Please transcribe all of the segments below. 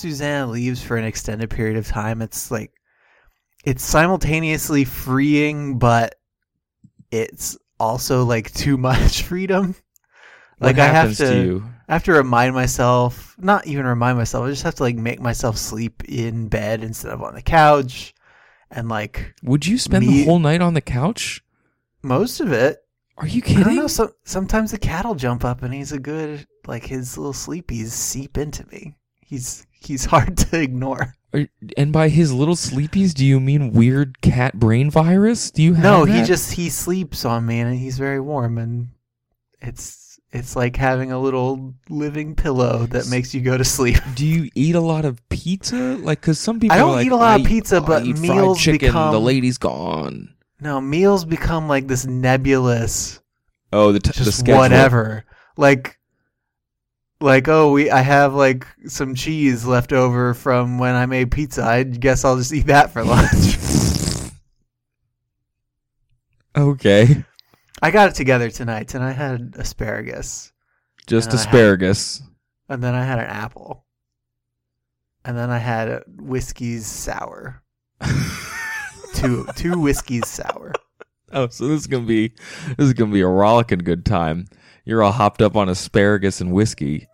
Susanna leaves for an extended period of time, it's like it's simultaneously freeing, but it's also like too much freedom. Like I have to, to? I have to remind myself, not even remind myself, I just have to like make myself sleep in bed instead of on the couch, and like Would you spend Me- the whole night on the couch? most of it. Are you kidding? I don't know. So, sometimes the cat will jump up, and he's a good like his little sleepies seep into me. He's he's hard to ignore. And by his little sleepies, do you mean weird cat brain virus? Do you have No, he just he sleeps on me, and he's very warm, and it's it's like having a little living pillow that makes you go to sleep. Do you eat a lot of pizza? Like, cause some people I don't like, eat a lot of pizza, but eat fried meals chicken. become- The lady's gone. No, meals become like this nebulous, Oh, the t- the just schedule. whatever. Like, like oh, we I have like some cheese left over from when I made pizza. I guess I'll just eat that for lunch. Okay, I got it together tonight. and I had asparagus, just And I had- asparagus. and then I had an apple, and then I had a whiskey's sour. two two whiskeys sour. Oh, so this is gonna be this is gonna be a rollicking good time. You're all hopped up on asparagus and whiskey.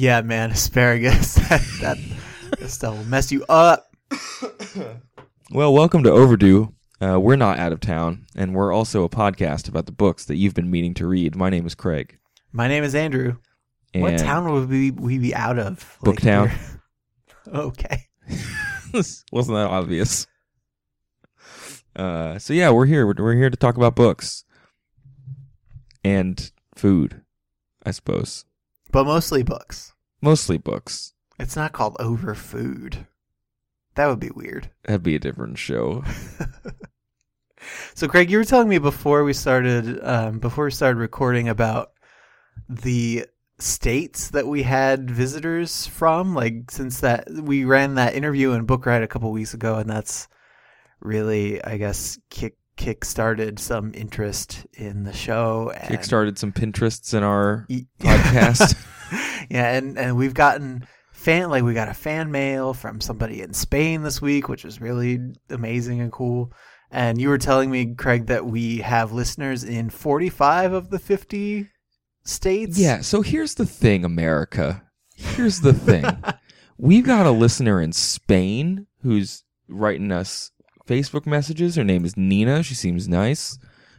Yeah, man, asparagus. that, that that stuff will mess you up. Well, welcome to Overdue. Uh, we're not out of town, and we're also a podcast about the books that you've been meaning to read. My name is Craig. My name is Andrew. And what town would we we be out of? Booktown. okay. Wasn't that obvious? Uh, so yeah, we're here. We're, we're here to talk about books and food, I suppose. But mostly books. Mostly books. It's not called over food. That would be weird. That'd be a different show. So, Craig, you were telling me before we started, um, before we started recording about the states that we had visitors from. Like, since that we ran that interview in Book Riot a couple weeks ago, and that's really, I guess, kick kick started some interest in the show. And Kickstarted some Pinterests in our Y- podcast. yeah, and and we've gotten fan like we got a fan mail from somebody in Spain this week, which was really amazing and cool. And you were telling me, Craig, that we have listeners in 45 of the 50 states. yeah. So here's the thing, America. Here's the thing. We've got a listener in Spain who's writing us Facebook messages. Her name is Nina. She seems nice.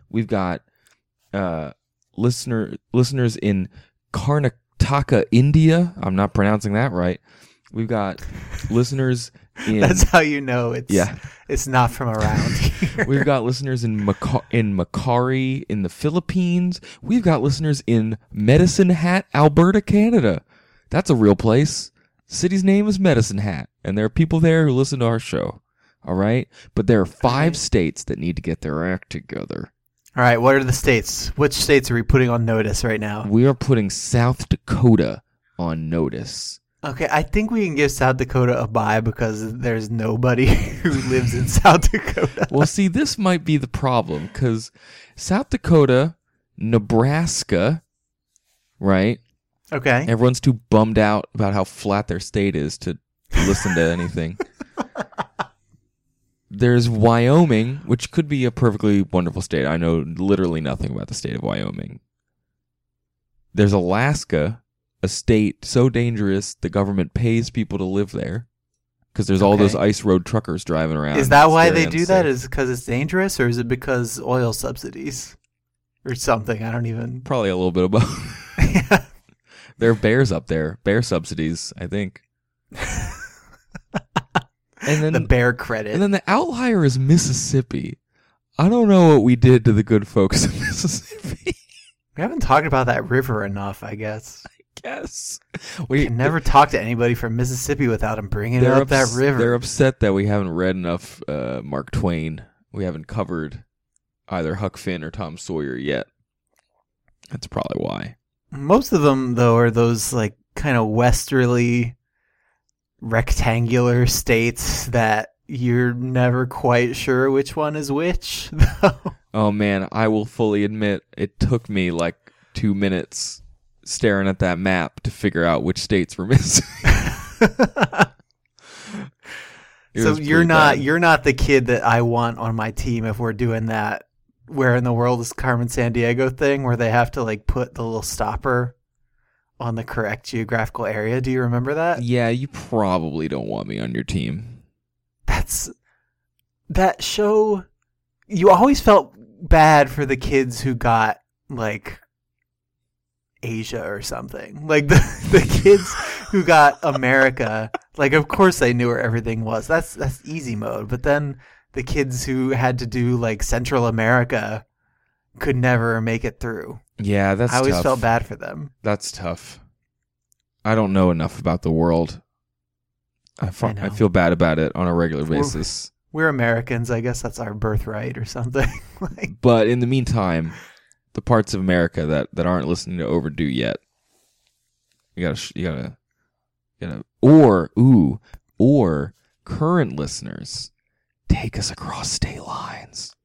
We've got uh, listener listeners in Karnataka, India. I'm not pronouncing that right. We've got listeners in That's how you know it's Yeah. it's not from around here. We've got listeners in Maca- in Macquarie in the Philippines. We've got listeners in Medicine Hat, Alberta, Canada. That's a real place. City's name is Medicine Hat, and there are people there who listen to our show. All right, but there are five states that need to get their act together. All right, what are the states? Which states are we putting on notice right now? We are putting South Dakota on notice. Okay, I think we can give South Dakota a bye because there's nobody who lives in South Dakota. Well, see, this might be the problem because South Dakota, Nebraska, right? Okay. Everyone's too bummed out about how flat their state is to listen to anything. There's Wyoming, which could be a perfectly wonderful state. I know literally nothing about the state of Wyoming. There's Alaska, a state so dangerous the government pays people to live there because there's all Okay. those ice road truckers driving around. Is that why they do that? Is it because it's dangerous, or is it because oil subsidies, or something? I don't even. Probably a little bit of both. there are bears up there, bear subsidies, I think. and then the bear credit. And then the outlier is Mississippi. I don't know what we did to the good folks of Mississippi. We haven't talked about that river enough, I guess. I guess We can never talk to anybody from Mississippi without them bringing up that river. They're upset that we haven't read enough uh, Mark Twain. We haven't covered either Huck Finn or Tom Sawyer yet. That's probably why. Most of them, though, are those like kind of westerly, rectangular states that you're never quite sure which one is which. Though. Oh man, I will fully admit it took me like two minutes staring at that map to figure out which states were missing. So you're not bad. you're not the kid that I want on my team if we're doing that. Where in the world is Carmen Sandiego thing where they have to like put the little stopper on the correct geographical area? Do you remember that? Yeah, you probably don't want me on your team. That's that show. You always felt bad for the kids who got like Asia or something. Like the the kids who got America. Like of course they knew where everything was. That's that's easy mode. But then the kids who had to do like Central America could never make it through. Yeah, that's I always tough. felt bad for them. That's tough. I don't know enough about the world. I, fu- I I, feel bad about it on a regular We're- basis. We're Americans. I guess that's our birthright or something. like But in the meantime, the parts of America that, that aren't listening to Overdue yet, you gotta, you gotta, you gotta, or ooh, or current listeners, take us across state lines.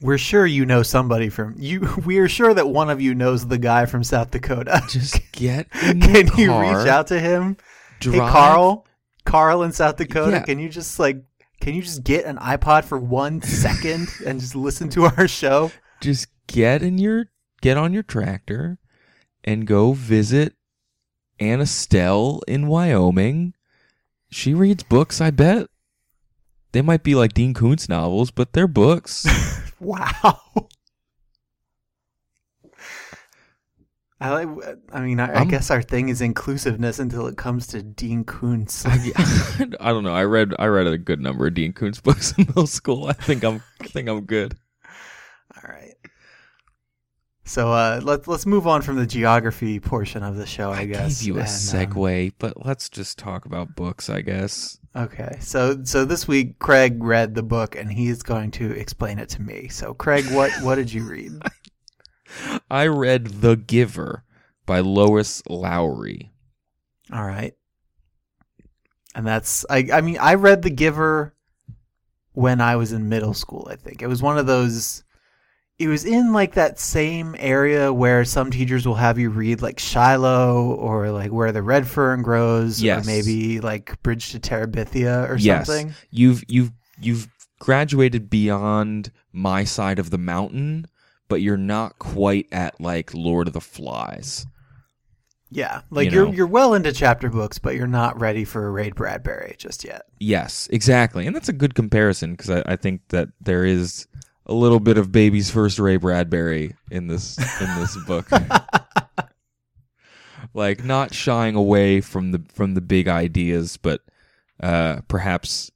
We're sure you know somebody from you. We are sure that one of you knows the guy from South Dakota. Just get Can the you reach out to him? drive, Hey, Carl, Carl in South Dakota. Yeah. Can you just like, can you just get an iPod for one second and just listen to our show? just get in your get on your tractor and go visit Anna Stell in Wyoming. She reads books, I bet. They might be like Dean Koontz novels, but they're books. Wow. I like. I mean, I, I guess our thing is inclusiveness until it comes to Dean Koontz. I, I don't know. I read I read a good number of Dean Koontz books in middle school. I think I'm I think I'm good. So uh, let's let's move on from the geography portion of the show. I, I guess. gave you a and, um, segue, but let's just talk about books, I guess. okay. So so this week Craig read the book and he's going to explain it to me. So Craig, what what did you read? I read The Giver by Lois Lowry. All right. And that's I I mean I read The Giver when I was in middle school, I think. It was one of those it was in like that same area where some teachers will have you read like Shiloh or like where the red fern grows Yes. or maybe like Bridge to Terabithia or Yes. something. you've you've you've graduated beyond my side of the mountain, but you're not quite at like Lord of the Flies. Yeah. Like You are know. you're well into chapter books, but you're not ready for a Ray Bradbury just yet. Yes, exactly, and that's a good comparison because I, I think that there is a little bit of baby's first Ray Bradbury in this in this book. like not shying away from the from the big ideas, but uh, perhaps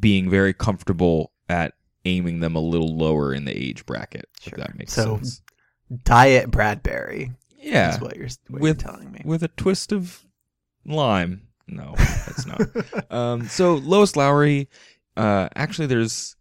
being very comfortable at aiming them a little lower in the age bracket. Sure. If that makes So, sense. Diet Bradbury Yeah, is what you're, what with you're telling me. with a twist of lime. No, that's not. um, so Lois Lowry, uh, actually, there's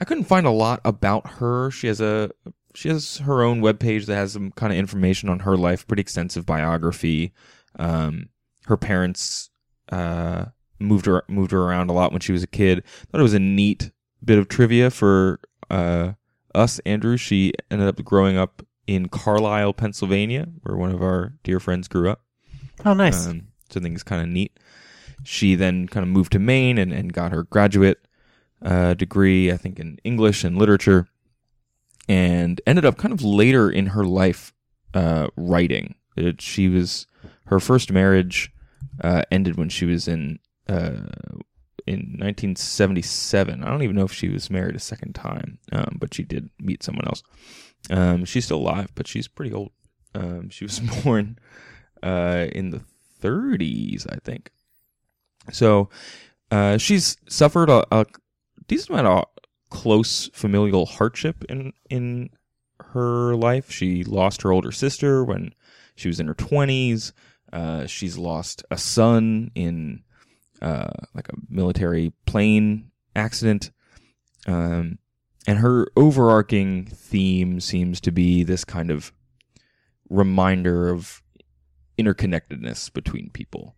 I couldn't find a lot about her. She has a she has her own webpage that has some kind of information on her life, pretty extensive biography. Um, her parents uh, moved her moved her around a lot when she was a kid. Thought it was a neat bit of trivia for uh, us, Andrew. She ended up growing up in Carlisle, Pennsylvania, where one of our dear friends grew up. oh, nice. Um, so I think it's kind of neat. She then kind of moved to Maine and, and got her graduate uh, degree, I think, in English and literature, and ended up kind of later in her life uh, writing. It, she was her first marriage uh, ended when she was in uh, in 1977. I don't even know if she was married a second time, um, but she did meet someone else. Um, she's still alive, but she's pretty old. Um, she was born uh, in the 30s, I think. So uh, she's suffered a, a decent amount of close familial hardship in in her life. She lost her older sister when she was in her twenties. Uh, she's lost a son in uh, like a military plane accident. Um, and her overarching theme seems to be this kind of reminder of interconnectedness between people.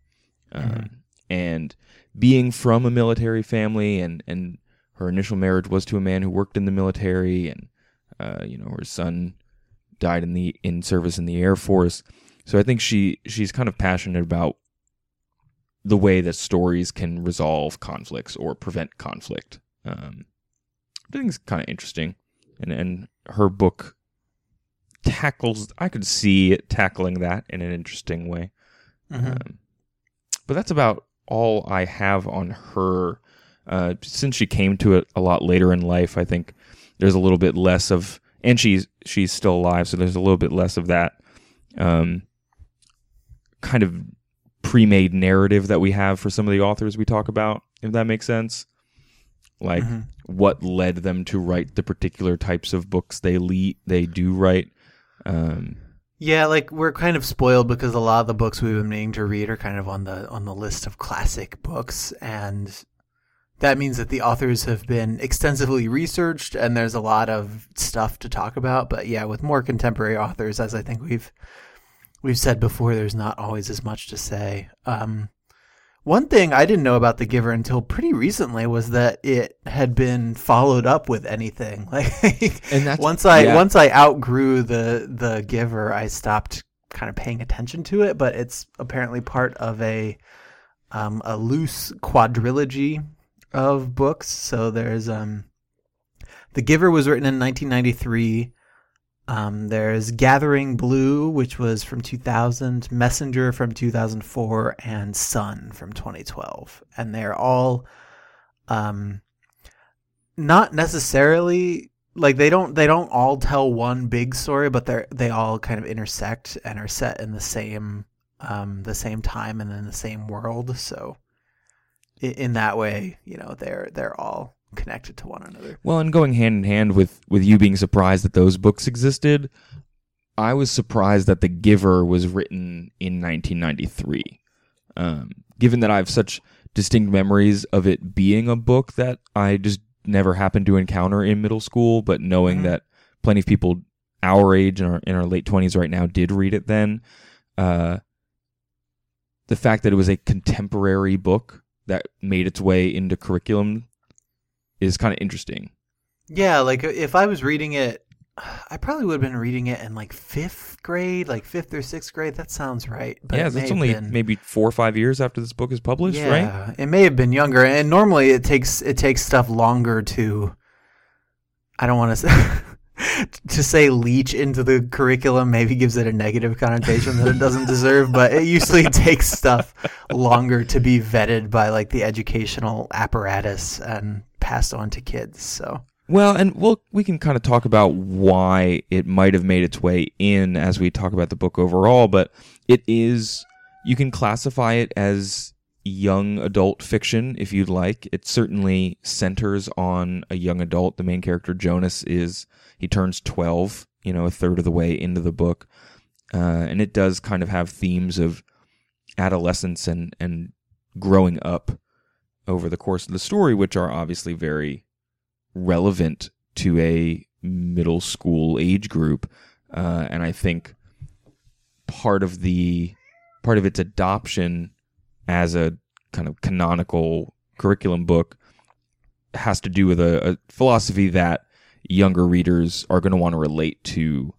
Um, Mhm. And being from a military family, and, and her initial marriage was to a man who worked in the military, and uh, you know her son died in the in service in the Air Force. So I think she she's kind of passionate about the way that stories can resolve conflicts or prevent conflict. Um, I think it's kind of interesting, and and her book tackles. I could see it tackling that in an interesting way. Mhm. Um, but that's about all I have on her. Uh, since she came to it a lot later in life, I think there's a little bit less of, and she's she's still alive, so there's a little bit less of that um, kind of pre-made narrative that we have for some of the authors we talk about. If that makes sense, like Mhm. what led them to write the particular types of books they le- they do write. Um, Yeah, like we're kind of spoiled because a lot of the books we've been meaning to read are kind of on the on the list of classic books, and that means that the authors have been extensively researched, and there's a lot of stuff to talk about. But yeah, with more contemporary authors, as I think we've we've said before, there's not always as much to say. Um, one thing I didn't know about The Giver until pretty recently was that it had been followed up with anything. Like And that's- once I yeah. once I outgrew the the Giver, I stopped kind of paying attention to it. But it's apparently part of a um, a loose quadrilogy of books. So there's um, The Giver was written in 1993. Um, there's Gathering Blue, which was from 2000, Messenger from 2004, and Son from 2012. And they're all um, not necessarily like they don't they don't all tell one big story, but they're they all kind of intersect and are set in the same um, the same time and in the same world. So in that way, you know, they're they're all connected to one another. Well, and going hand in hand with with you being surprised that those books existed, I was surprised that The Giver was written in 1993. Um, given that I have such distinct memories of it being a book that I just never happened to encounter in middle school, but knowing Mhm. that plenty of people our age and our, in our late 20s right now did read it then, uh, the fact that it was a contemporary book that made its way into curriculum is kind of interesting. Yeah, like if I was reading it, I probably would have been reading it in like fifth grade, like fifth or sixth grade. That sounds right. But yeah, that's only been- maybe four or five years after this book is published, right? yeah, it may have been younger. And normally it takes it takes stuff longer to. I don't want to say to say leech into the curriculum. Maybe gives it a negative connotation that it doesn't deserve. But it usually takes stuff longer to be vetted by like the educational apparatus and passed on to kids. So Well, and we'll we can kind of talk about why it might have made its way in as we talk about the book overall, but it is you can classify it as young adult fiction if you'd like. It certainly centers on a young adult. The main character Jonas is he turns 12, you know, a third of the way into the book. Uh, and it does kind of have themes of adolescence and and growing up over the course of the story which are obviously very relevant to a middle school age group, uh, and I think part of the part of its adoption as a kind of canonical curriculum book has to do with a, a philosophy that younger readers are going to want to relate to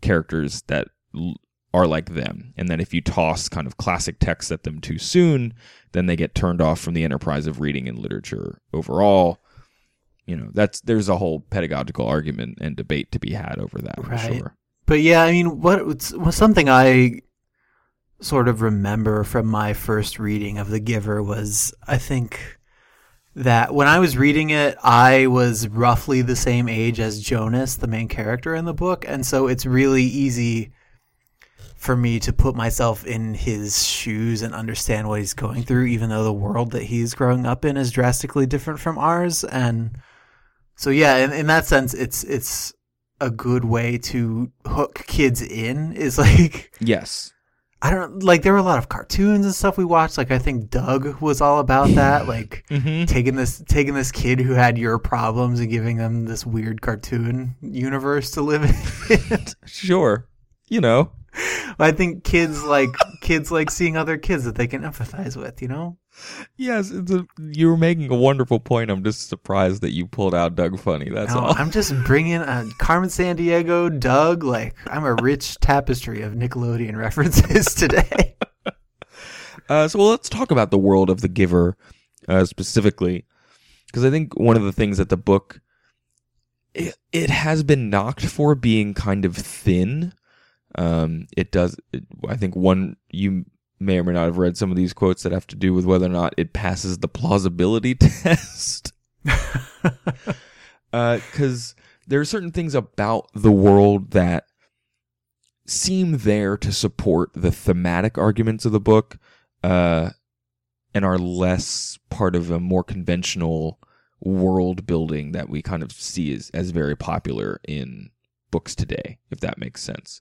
characters that l- are like them, and that if you toss kind of classic texts at them too soon, then they get turned off from the enterprise of reading and literature overall. You know that's there's a whole pedagogical argument and debate to be had over that for Right. sure. But yeah, I mean, what was something I sort of remember from my first reading of The Giver was I think that when I was reading it, I was roughly the same age as Jonas, the main character in the book, and so it's really easy for me to put myself in his shoes and understand what he's going through, even though the world that he's growing up in is drastically different from ours. And So yeah, in, in that sense, it's it's a good way to hook kids in. Is like Yes. I don't like there were a lot of cartoons and stuff we watched. Like I think Doug was all about that. Like Mm-hmm. taking this taking this kid who had your problems and giving them this weird cartoon universe to live in. Sure. You know. I think kids like kids like seeing other kids that they can empathize with. You know. Yes, it's a, you were making a wonderful point. I'm just surprised that you pulled out Doug Funnie. That's No, all. I'm just bringing uh, Carmen Sandiego, Doug. Like I'm a rich tapestry of Nickelodeon references today. Uh, so well, let's talk about the world of the giver uh, specifically, because I think one of the things that the book it, it has been knocked for being kind of thin. Um, it does. It, I think one you may or may not have read some of these quotes that have to do with whether or not it passes the plausibility test. Because there are certain things about the world that seem there to support the thematic arguments of the book uh, and are less part of a more conventional world building that we kind of see as, as very popular in books today, if that makes sense.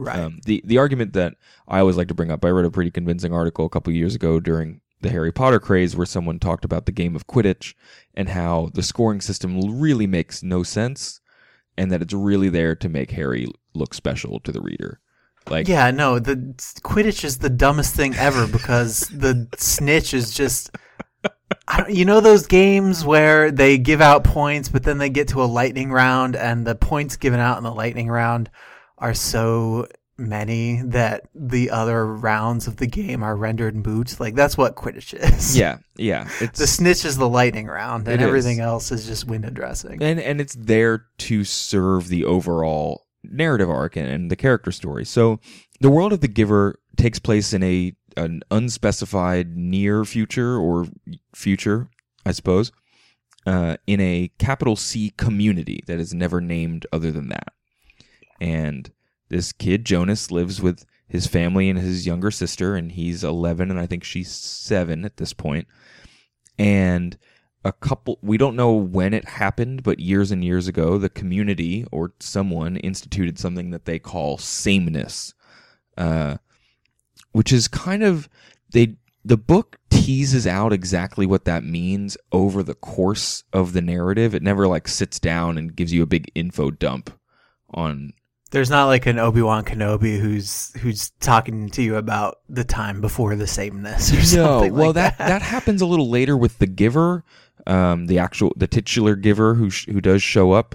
Right. Um, the the argument that I always like to bring up, I read a pretty convincing article a couple years ago during the Harry Potter craze where someone talked about the game of Quidditch and how the scoring system really makes no sense and that it's really there to make Harry look special to the reader. Like yeah, no, the Quidditch is the dumbest thing ever because the snitch is just. I don't, you know those games where they give out points, but then they get to a lightning round, and the points given out in the lightning round are so many that the other rounds of the game are rendered moot. Like that's what Quidditch is. yeah, yeah. It's the snitch is the lightning round, and It is. everything else is just window dressing. and and it's there to serve the overall narrative arc and, and the character story. So the world of the giver takes place in a an unspecified near future or future, I suppose, uh, in a capital C community that is never named other than that. And this kid Jonas lives with his family and his younger sister, and he's eleven, and I think she's seven at this point. And a couple we don't know when it happened but years and years ago the community or someone instituted something that they call sameness uh, which is kind of they the book teases out exactly what that means over the course of the narrative it never like sits down and gives you a big info dump on There's not like an Obi Wan Kenobi who's who's talking to you about the time before the sameness or no something. well like that, that happens a little later with the giver um, the actual the titular giver who sh- who does show up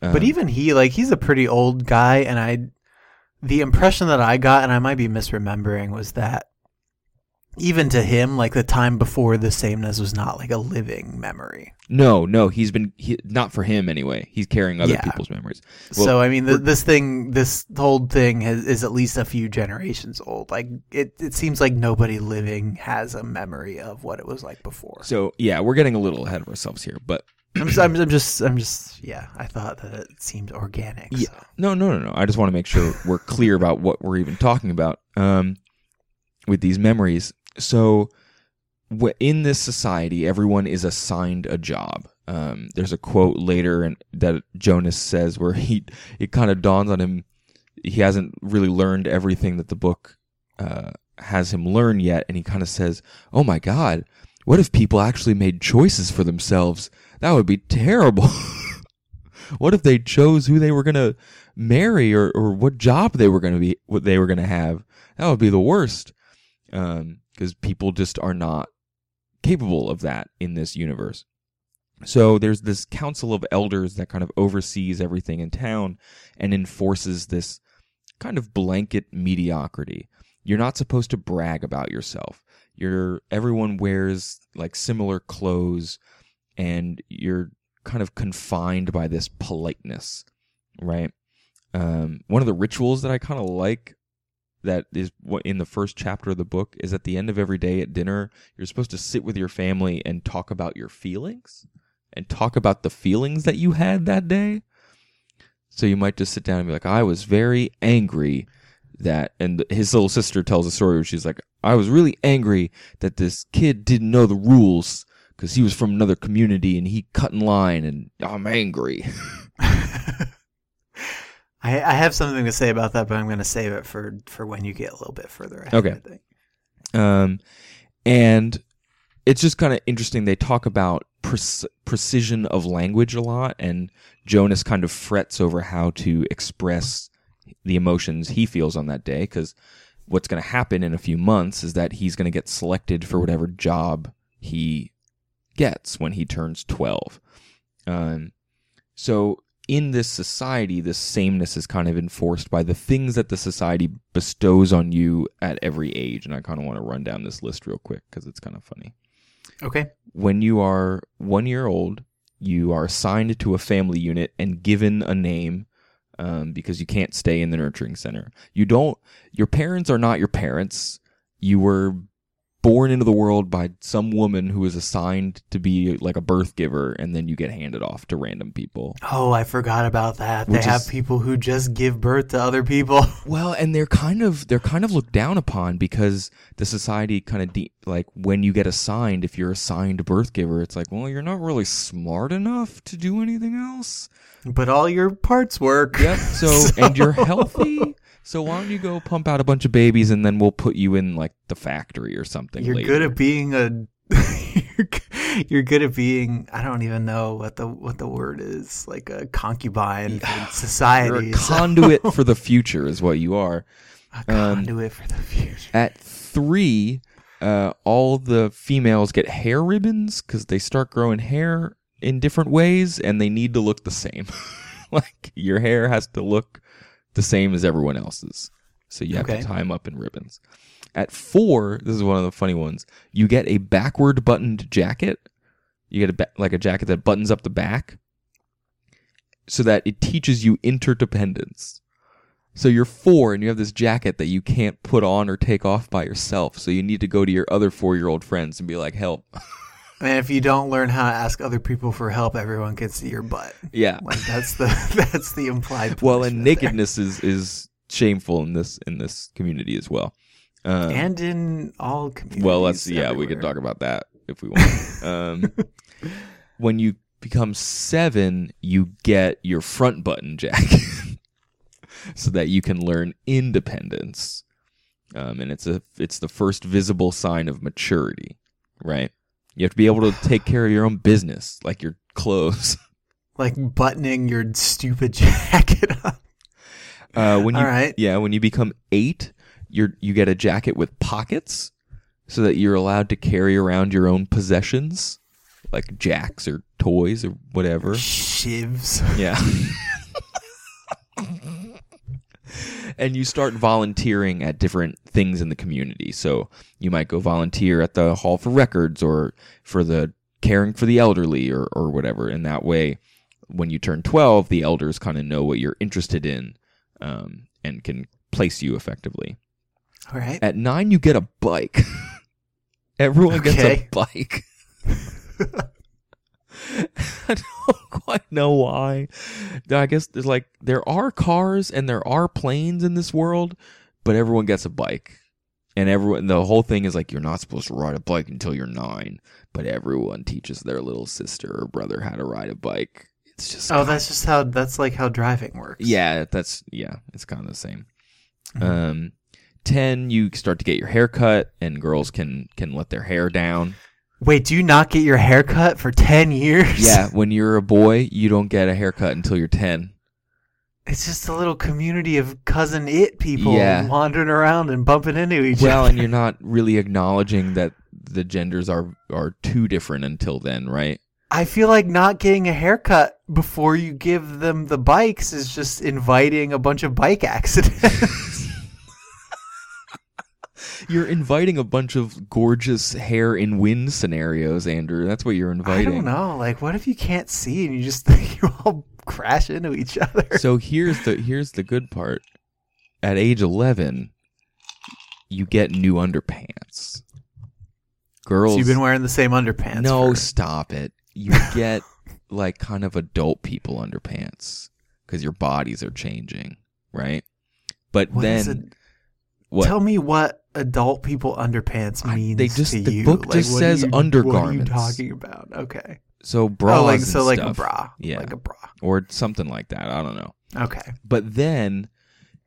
But Um, even he, like, he's a pretty old guy, and I, the impression that I got, and I might be misremembering, was that even to him, like the time before the sameness was not like a living memory. No, no, he's been he, not for him anyway. He's carrying other Yeah. people's memories. Well, so I mean, th we're- this thing, this whole thing has, is at least a few generations old. Like it, it seems like nobody living has a memory of what it was like before. So yeah, we're getting a little ahead of ourselves here, but I'm just, I'm, I'm just, I'm just, yeah. I thought that it seemed organic. Yeah. so. no, no, no, no. I just want to make sure we're clear about what we're even talking about um, with these memories. So in this society, everyone is assigned a job. Um, there's a quote later and that Jonas says where he it kind of dawns on him he hasn't really learned everything that the book uh, has him learn yet, and he kind of says, "Oh my God, what if people actually made choices for themselves? That would be terrible." what if they chose who they were going to marry or, or what job they were going to be what they were going to have that would be the worst because people just are not capable of that in this universe. So there's this council of elders that kind of oversees everything in town and enforces this kind of blanket mediocrity. You're not supposed to brag about yourself. You're everyone wears like similar clothes and you're kind of confined by this politeness, right? Um, one of the rituals that I kind of like that is what in the first chapter of the book is at the end of every day at dinner, you're supposed to sit with your family and talk about your feelings and talk about the feelings that you had that day. So you might just sit down and be like, I was very angry that, and his little sister tells a story where she's like, I was really angry that this kid didn't know the rules because he was from another community and he cut in line and I'm angry. I, I have something to say about that, but I'm going to save it for, for when you get a little bit further ahead. Okay. I think. Um, and it's just kind of interesting. They talk about pre- precision of language a lot, and Jonas kind of frets over how to express the emotions he feels on that day because what's going to happen in a few months is that he's going to get selected for whatever job he gets when he turns 12. Um, so in this society, this sameness is kind of enforced by the things that the society bestows on you at every age. And I kind of want to run down this list real quick because it's kind of funny. Okay. When you are one year old, you are assigned to a family unit and given a name um, because you can't stay in the nurturing center. You don't, your parents are not your parents. You were born into the world by some woman who is assigned to be like a birth giver, and then you get handed off to random people. Oh, I forgot about that. Which they have is- people who just give birth to other people. Well, and they're kind of they're kind of looked down upon because the society kind of de- like when you get assigned, if you're assigned birth giver, it's like, well, you're not really smart enough to do anything else. but all your parts work. Yep. So, and you're healthy. So why don't you go pump out a bunch of babies and then we'll put you in like the factory or something. You're later. good at being a. you're you're good at being. I don't even know what the what the word is. Like a concubine for You're society. a conduit for the future, is what you are. a um, conduit for the future. At three, uh, all the females get hair ribbons because they start growing hair in different ways and they need to look the same. like your hair has to look the same as everyone else's. So you have Okay. to tie them up in ribbons. At four, this is one of the funny ones. You get a backward buttoned jacket. You get a ba- like a jacket that buttons up the back, so that it teaches you interdependence. So you're four and you have this jacket that you can't put on or take off by yourself. So you need to go to your other four year old friends and be like, help. And if you don't learn how to ask other people for help, everyone can see your butt. yeah. Like that's the that's the implied. Well, and nakedness is, is shameful in this in this community as well. Um, and in all communities. well, let's yeah, we could talk about that if we want. um, when you become seven, you get your front button jacket so that you can learn independence. Um, and it's a it's the first visible sign of maturity, right? You have to be able to take care of your own business, like your clothes. like buttoning your stupid jacket up. Uh, when you All right. yeah, when you become eight, you're you get a jacket with pockets, so that you're allowed to carry around your own possessions, like jacks or toys or whatever. Shivs. Yeah. and you start volunteering at different things in the community. So you might go volunteer at the Hall for Records or for the caring for the elderly or, or whatever. And that way, when you turn 12, the elders kind of know what you're interested in um, and can place you effectively. All right. At nine, you get a bike. Everyone gets a bike. I don't quite know why. I guess there's like there are cars and there are planes in this world, but everyone gets a bike. And everyone the whole thing is like you're not supposed to ride a bike until you're 9, but everyone teaches their little sister or brother how to ride a bike. It's just Oh, that's just how that's like how driving works. yeah, that's yeah, it's kind of the same. Mhm. Um, ten, you start to get your hair cut, and girls can can let their hair down. Wait, do you not get your hair cut for ten years? Yeah, when you're a boy, you don't get a haircut until you're ten. It's just a little community of Cousin Itt people Yeah. wandering around and bumping into each Well, other. Well, and you're not really acknowledging that the genders are are too different until then, right? I feel like not getting a haircut before you give them the bikes is just inviting a bunch of bike accidents. You're inviting a bunch of gorgeous hair in wind scenarios, Andrew. That's what you're inviting. I don't know. Like, what if you can't see and you just think you all crash into each other? So here's the here's the good part. At age 11, you get new underpants. Girls So you've been wearing the same underpants. No, for- stop it. You get like kind of adult people underpants cuz your bodies are changing, right? But What then? What? Tell me what adult people underpants I- means they just- to the you. book just what are says you- What are you talking about? Okay. so oh, bras oh, like and so, like stuff. a bra. Yeah. like a bra. or something like that. I don't know. Okay. But then,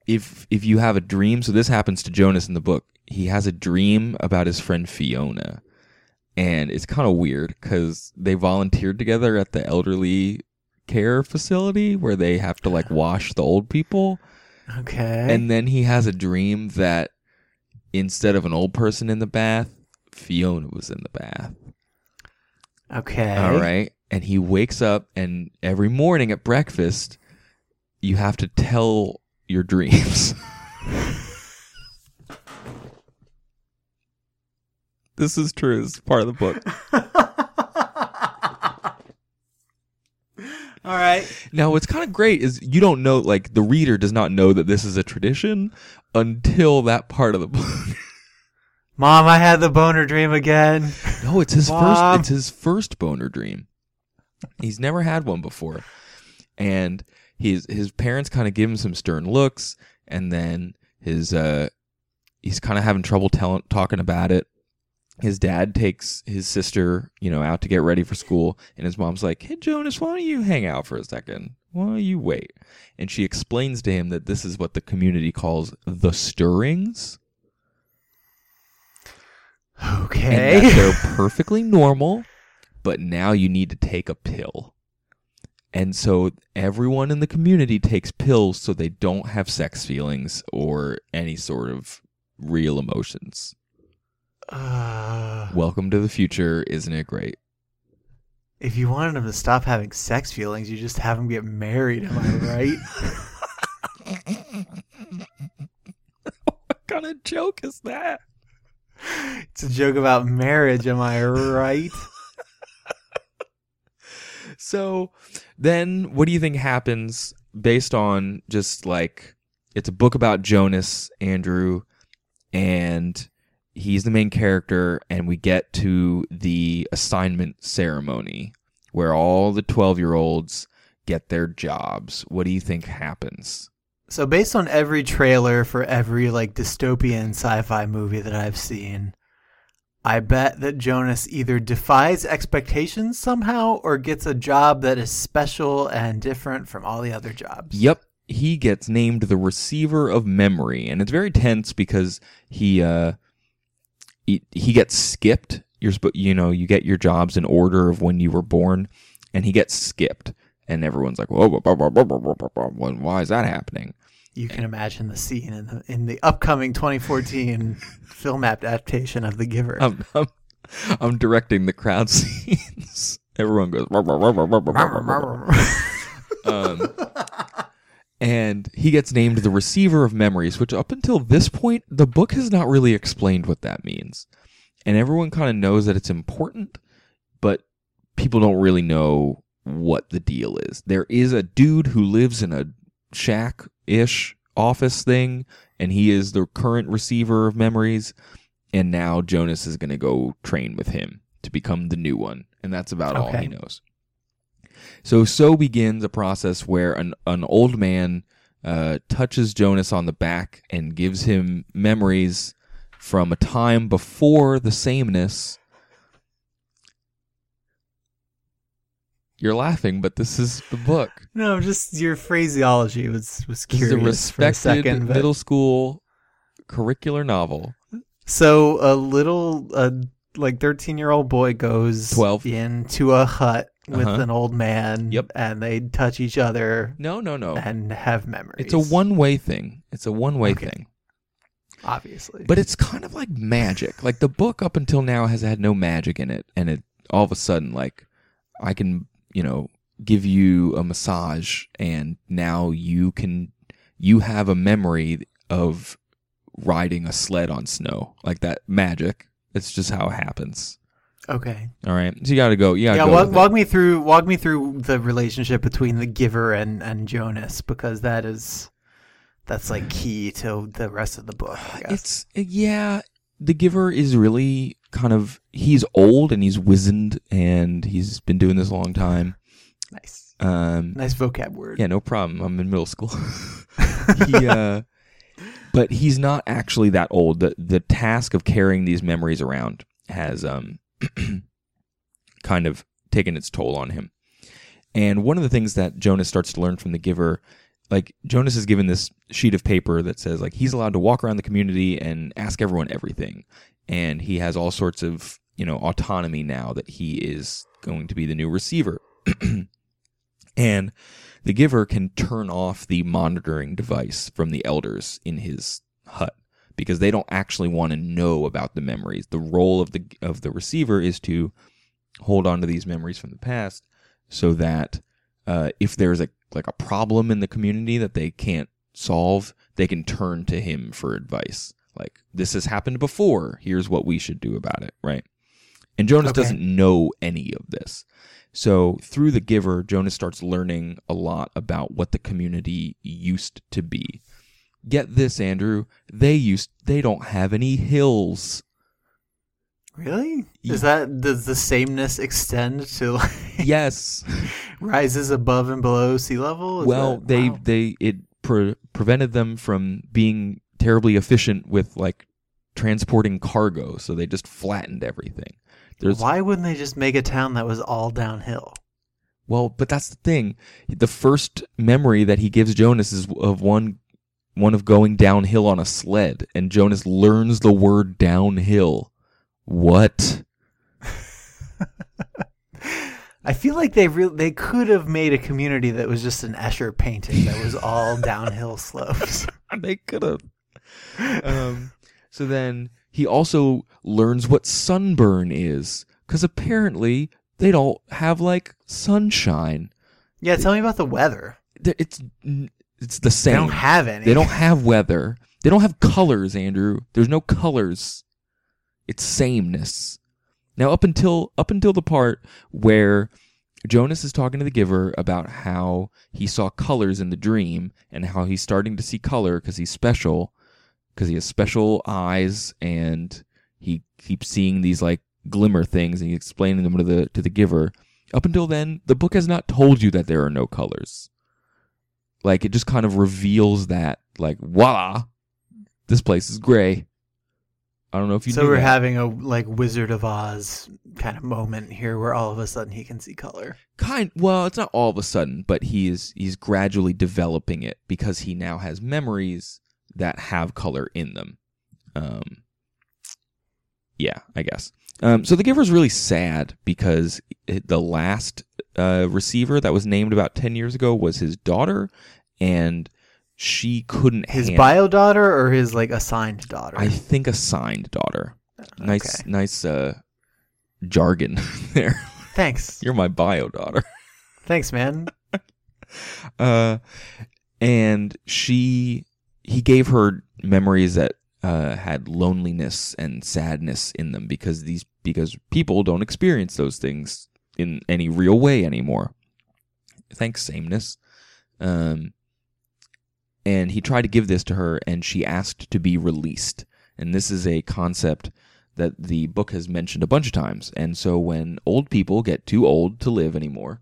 if if you have a dream, so this happens to Jonas in the book. He has a dream about his friend Fiona, and it's kind of weird because they volunteered together at the elderly care facility where they have to like wash the old people. Okay. And then he has a dream that instead of an old person in the bath, Fiona was in the bath. okay. All right. And he wakes up, and every morning at breakfast, you have to tell your dreams. this is true. This is part of the book. All right. Now, what's kind of great is you don't know, like, the reader does not know that this is a tradition until that part of the book. Mom, I had the boner dream again. No, it's his Mom. first. It's his first boner dream. He's never had one before, and his his parents kind of give him some stern looks, and then his uh, he's kind of having trouble telling talking about it. His dad takes his sister, you know, out to get ready for school, and his mom's like, "Hey, Jonas, why don't you hang out for a second? Why don't you wait?" And she explains to him that this is what the community calls the stirrings. and Okay. that they're perfectly normal, but now you need to take a pill. And so everyone in the community takes pills so they don't have sex feelings or any sort of real emotions. Uh, Welcome to the future, isn't it great? if you wanted him to stop having sex feelings, you just have him get married. Am I right? What kind of joke is that? it's a joke about marriage. Am I right? So then what do you think happens based on just like it's a book about Jonas, Andrew, and he's the main character and we get to the assignment ceremony where all the 12-year-olds get their jobs. What do you think happens? So based on every trailer for every like dystopian sci-fi movie that I've seen, I bet that Jonas either defies expectations somehow or gets a job that is special and different from all the other jobs. Yep, he gets named the receiver of memory, and it's very tense because he uh he gets skipped. You're you know you get your jobs in order of when you were born, and he gets skipped, and everyone's like, "Whoa, why is that happening?" You can imagine the scene in the in the upcoming 2014 film adaptation of The Giver. I'm, I'm, I'm directing the crowd scenes. Everyone goes. um, and he gets named the receiver of memories, which up until this point, the book has not really explained what that means. And everyone kind of knows that it's important, but people don't really know what the deal is. There is a dude who lives in a shack ish office thing, and he is the current receiver of memories. And now Jonas is going to go train with him to become the new one. And that's about all he knows. So so begins a process where an an old man uh, touches Jonas on the back and gives him memories from a time before the sameness. You're laughing, but this is the book. no, just your phraseology was was This is curious a for a respected second. but- middle school curricular novel. So a little uh, like 13 year old boy goes 12. into a hut with Uh-huh. an old man. Yep. And they touch each other No, no, no. and have memories. It's a one way thing. It's a one way Okay. thing. obviously. But it's kind of like magic. Like the book up until now has had no magic in it, and it all of a sudden like I can you know give you a massage, and now you can you have a memory of riding a sled on snow like that magic. It's just how it happens. Okay. All right, so you got to go. You gotta Yeah, go walk, walk me through walk me through the relationship between the giver and and Jonas because that is that's like key to the rest of the book. It's yeah. The giver is really kind of he's old and he's wizened and he's been doing this a long time. nice. Um, Nice vocab word. Yeah, no problem. I'm in middle school. he uh but he's not actually that old. The the task of carrying these memories around has um kind of taken its toll on him. And one of the things that Jonas starts to learn from the giver, like Jonas is given this sheet of paper that says like he's allowed to walk around the community and ask everyone everything. And he has all sorts of, you know, autonomy now that he is going to be the new receiver. and the giver can turn off the monitoring device from the elders in his hut because they don't actually want to know about the memories. The role of the of the receiver is to hold on to these memories from the past so that uh, if there's a like a problem in the community that they can't solve, they can turn to him for advice. Like this has happened before. Here's what we should do about it, right? And Jonas Okay. doesn't know any of this. So through the giver, Jonas starts learning a lot about what the community used to be. Get this, Andrew. They used they don't have any hills. Really? Is that does the sameness extend to like Yes. rises above and below sea level? Is well, that- they wow. they it pre- prevented them from being terribly efficient with like transporting cargo, so they just flattened everything. There's Why wouldn't they just make a town that was all downhill? well, but that's the thing. The first memory that he gives Jonas is of one one of going downhill on a sled, and Jonas learns the word downhill. What? I feel like they re- they could have made a community that was just an Escher painting that was all downhill slopes. they could have. Um, so then he also learns what sunburn is, because apparently they don't have like sunshine. Yeah, tell me about the weather. It's it's the same. They don't have any. They don't have weather. They don't have colors, Andrew. There's no colors. It's sameness. Now up until up until the part where Jonas is talking to the giver about how he saw colors in the dream and how he's starting to see color because he's special because he has special eyes and he keeps seeing these like glimmer things and he's explaining them to the to the giver. Up until then, the book has not told you that there are no colors. Like it just kind of reveals that like voila, this place is gray. I don't know if you so we're that. having a like Wizard of Oz kind of moment here where all of a sudden he can see color. kind well it's not all of a sudden but he is he's gradually developing it because he now has memories that have color in them um yeah i guess um so the giver's really sad because it, the last uh receiver that was named about 10 years ago was his daughter and she couldn't His bio daughter or his like assigned daughter? i think assigned daughter nice nice uh jargon there Thanks. you're my bio daughter Thanks, man. uh, and she he gave her memories that uh, had loneliness and sadness in them because these because people don't experience those things in any real way anymore. Thanks, sameness. Um, and he tried to give this to her, and she asked to be released. And this is a concept that the book has mentioned a bunch of times. And so when old people get too old to live anymore,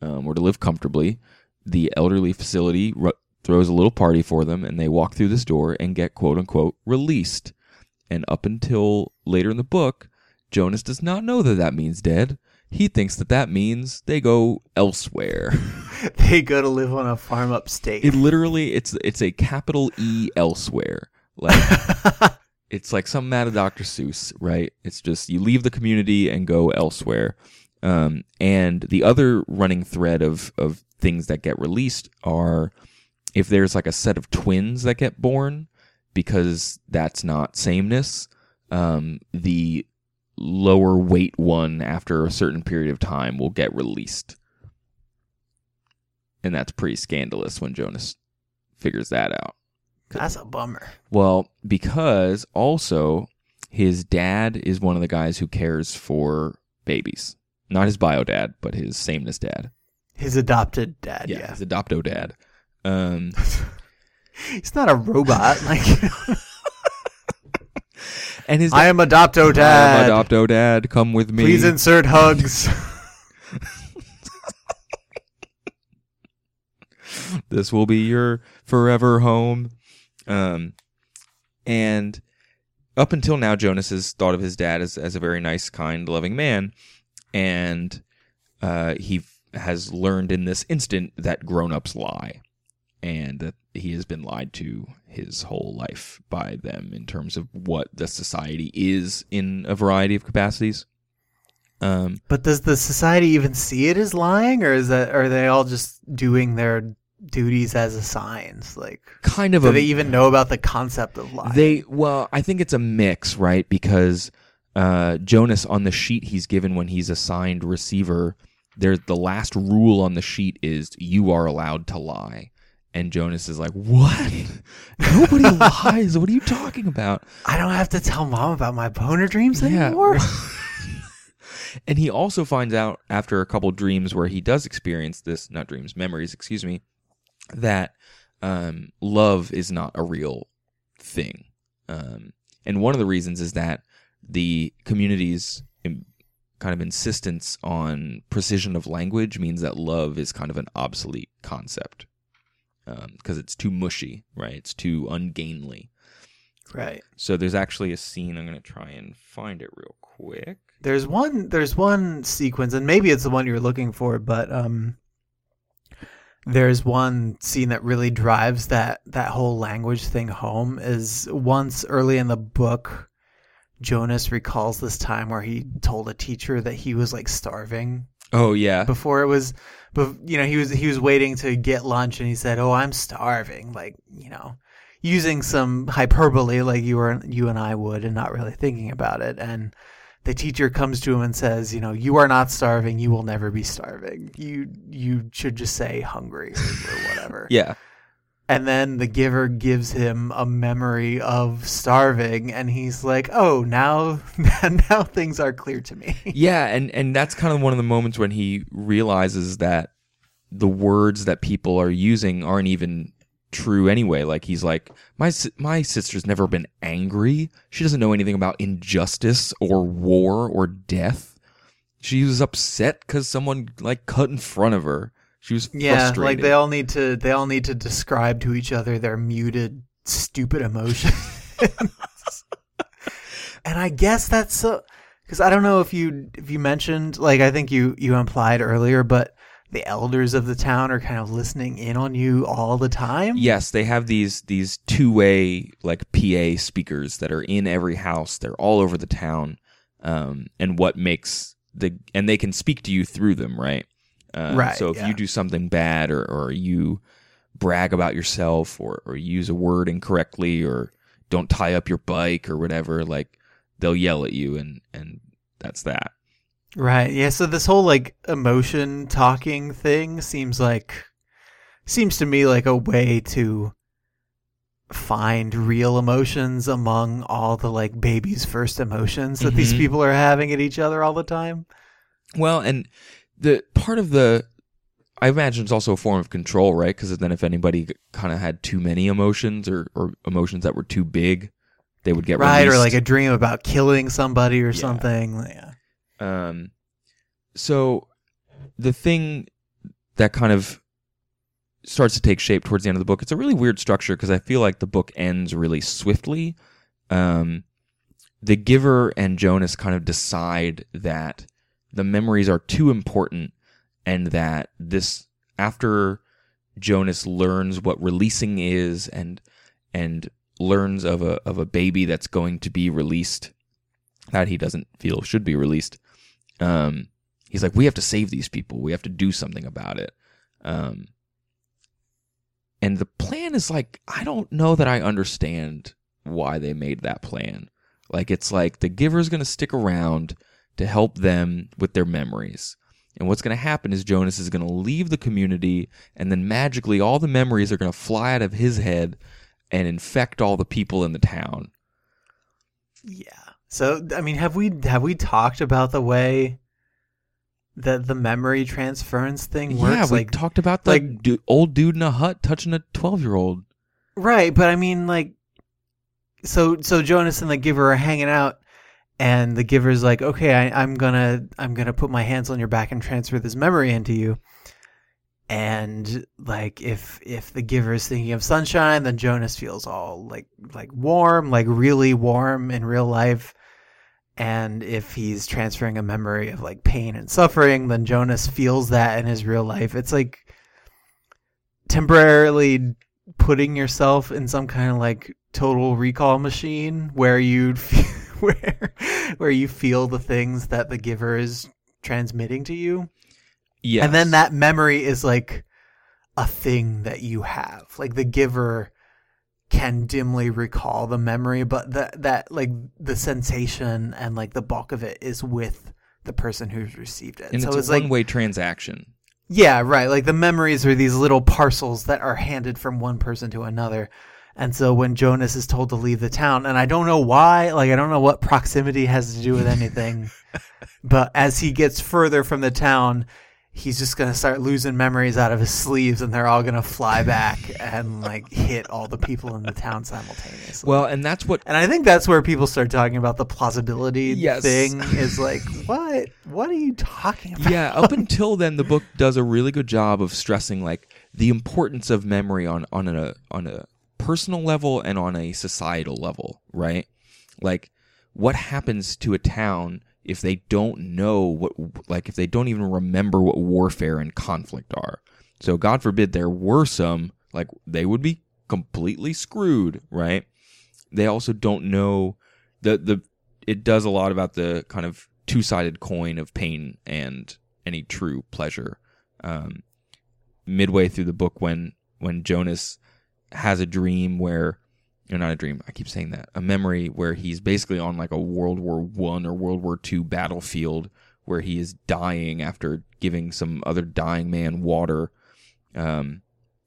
um, or to live comfortably, the elderly facility throws a little party for them, and they walk through this door and get quote unquote released. And up until later in the book, Jonas does not know that that means dead. He thinks that that means they go elsewhere. they go to live on a farm upstate. it literally it's it's a capital E elsewhere. Like it's like some of Dr. Seuss, right? It's just you leave the community and go elsewhere. Um, and the other running thread of of things that get released are if there's like a set of twins that get born, because that's not sameness. Um, the lower weight one after a certain period of time will get released. And that's pretty scandalous when Jonas figures that out. That's a bummer. Well, because also his dad is one of the guys who cares for babies. Not his bio dad, but his sameness dad. His adopted dad. Yeah, his adopto dad. Um, he's not a robot. Like and his I am adopto I dad. am adopto dad. Come with me. Please insert hugs. this will be your forever home. Um, And up until now, Jonas has thought of his dad as, as a very nice, kind, loving man. And uh, he has learned in this instant that grown ups lie. And that he has been lied to his whole life by them in terms of what the society is in a variety of capacities. Um, But does the society even see it as lying, or is that are they all just doing their duties as assigned? Like, kind of do a they even know about the concept of lying? They well, I think it's a mix, right? Because uh, Jonas on the sheet he's given when he's assigned receiver, there the last rule on the sheet is you are allowed to lie. And Jonas is like, "What? Nobody lies. What are you talking about?" I don't have to tell mom about my boner dreams anymore. and he also finds out after a couple dreams where he does experience this, not dreams, memories, excuse me, that um, love is not a real thing. Um, and one of the reasons is that the community's kind of insistence on precision of language means that love is kind of an obsolete concept because it's too mushy, right? It's too ungainly. right. So there's actually a scene. I'm going to try and find it real quick. There's one. There's one sequence, and maybe it's the one you're looking for, but um, there's one scene that really drives that that whole language thing home. Is once early in the book, Jonas recalls this time where he told a teacher that he was like starving Oh yeah, before it was but you know he was he was waiting to get lunch and he said oh i'm starving like you know using some hyperbole like you were you and i would and not really thinking about it. And the teacher comes to him and says you know you are not starving. You will never be starving. You you should just say hungry or, or whatever. Yeah. And then the giver gives him a memory of starving and he's like oh now now things are clear to me. Yeah and and that's kind of one of the moments when he realizes that the words that people are using aren't even true anyway. Like he's like my my sister's never been angry. She doesn't know anything about injustice or war or death. She was upset cuz someone like cut in front of her she was Yeah, frustrated like they all need to they all need to describe to each other their muted stupid emotions. and I guess that's so cuz I don't know if you if you mentioned like I think you you implied earlier but the elders of the town are kind of listening in on you all the time. Yes, they have these these two way like PA speakers that are in every house. They're all over the town, um, and what makes the and they can speak to you through them, right? Uh, Right, So if yeah. you do something bad or or you brag about yourself or or use a word incorrectly or don't tie up your bike or whatever, like they'll yell at you and and that's that. Right. Yeah, so this whole like emotion talking thing seems like seems to me like a way to find real emotions among all the like baby's first emotions that these Mhm. people are having at each other all the time. Well, and the part of the, I imagine it's also a form of control, right? Because then if anybody kind of had too many emotions or, or emotions that were too big, they would get right, or like a dream about killing somebody or Yeah. something. Yeah. Um, so the thing that kind of starts to take shape towards the end of the book, it's a really weird structure because I feel like the book ends really swiftly. Um, the giver and Jonas kind of decide that the memories are too important and that this after Jonas learns what releasing is and and learns of a of a baby that's going to be released that he doesn't feel should be released um, he's like, we have to save these people. We have to do something about it. Um, and the plan is like, I don't know that I understand why they made that plan. Like, it's like the giver's going to stick around to help them with their memories. And what's going to happen is Jonas is going to leave the community, and then magically all the memories are going to fly out of his head and infect all the people in the town. Yeah. So I mean, have we have we talked about the way that the memory transference thing works? yeah, we like talked about the like- du- old dude in a hut touching a 12 year old. Right, but I mean, like, so so Jonas and the giver are hanging out, and the giver's like, "Okay, I, I'm gonna I'm gonna put my hands on your back and transfer this memory into you," and like if if the giver is thinking of sunshine then jonas feels all like like warm like really warm in real life. And if he's transferring a memory of like pain and suffering then jonas feels that in his real life. It's like temporarily putting yourself in some kind of like total recall machine where you where where you feel the things that the giver is transmitting to you Yes. and then that memory is like a thing that you have. Like the giver can dimly recall the memory, but that that like the sensation and like the bulk of it is with the person who's received it. and so it's, it's a like one-way transaction. yeah, right. Like the memories are these little parcels that are handed from one person to another. And so when Jonas is told to leave the town, and I don't know why, like I don't know what proximity has to do with anything, but as he gets further from the town, he's just gonna start losing memories out of his sleeves, and they're all gonna fly back and like hit all the people in the town simultaneously. Well, and that's what and I think that's where people start talking about the plausibility Yes. thing. Is like, what? What are you talking about? yeah up until then the book does a really good job of stressing like the importance of memory on on a on a personal level and on a societal level right? Like what happens to a town if they don't know what like if they don't even remember what warfare and conflict are? So god forbid there were some like they would be completely screwed right? They also don't know the the it does a lot about the kind of two-sided coin of pain and any true pleasure. Um, midway through the book when when jonas has a dream where or not a dream i keep saying that a memory where he's basically on like a world war one or world war two battlefield where he is dying after giving some other dying man water um,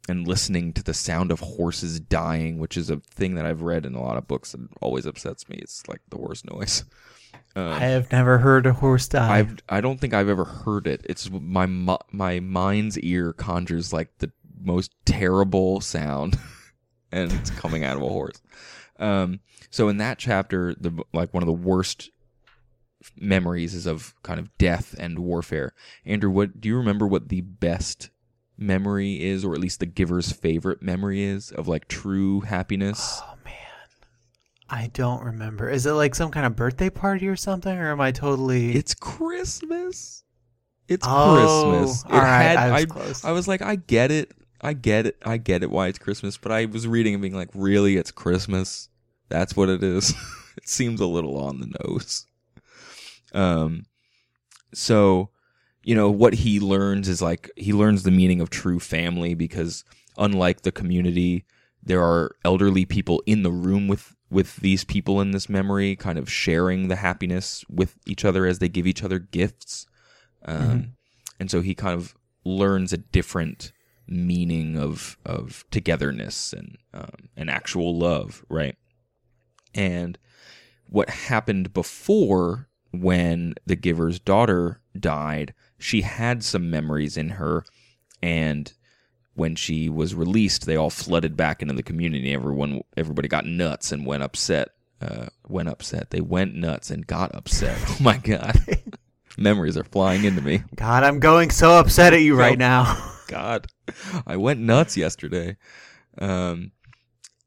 and listening to the sound of horses dying which is a thing that i've read in a lot of books and always upsets me it's like the worst noise um, I have never heard a horse die. I've I don't think I've ever heard it. It's my my mind's ear conjures like the most terrible sound, and it's coming out of a horse. Um, so in that chapter, the like one of the worst memories is of kind of death and warfare. Andrew, what do you remember? What the best memory is, or at least the giver's favorite memory is of like true happiness? Oh man, I don't remember. Is it like some kind of birthday party or something, or am I totally? It's Christmas. It's Oh, Christmas. It all right, had, I was I. I was like, I get it. I get it. I get it why it's Christmas. But I was reading and being like, really, it's Christmas. That's what it is. it seems a little on the nose. Um, so, you know, what he learns is like he learns the meaning of true family because unlike the community, there are elderly people in the room with with these people in this memory, kind of sharing the happiness with each other as they give each other gifts. Um, And so he kind of learns a different meaning of of togetherness and um, and actual love, right? And what happened before when the giver's daughter died, she had some memories in her, and when she was released, they all flooded back into the community. Everyone, everybody got nuts and went upset. Uh, went upset. They went nuts and got upset. Oh my god, memories are flying into me. God, I'm going so upset at you right now. God, I went nuts yesterday. Um,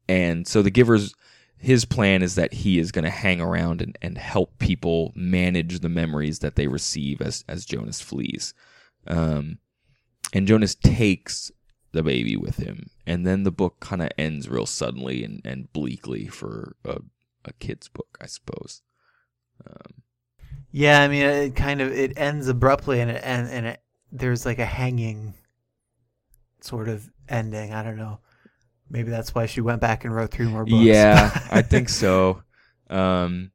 and so the giver's his plan is that he is going to hang around and, and help people manage the memories that they receive as as Jonas flees. Um, and Jonas takes the baby with him, and then the book kind of ends real suddenly and, and bleakly for a, a kid's book, I suppose. Um, yeah, I mean, it kind of it ends abruptly, and it and, and it there's like a hanging sort of ending. I don't know. Maybe that's why she went back and wrote three more books. Yeah, I think so. Um,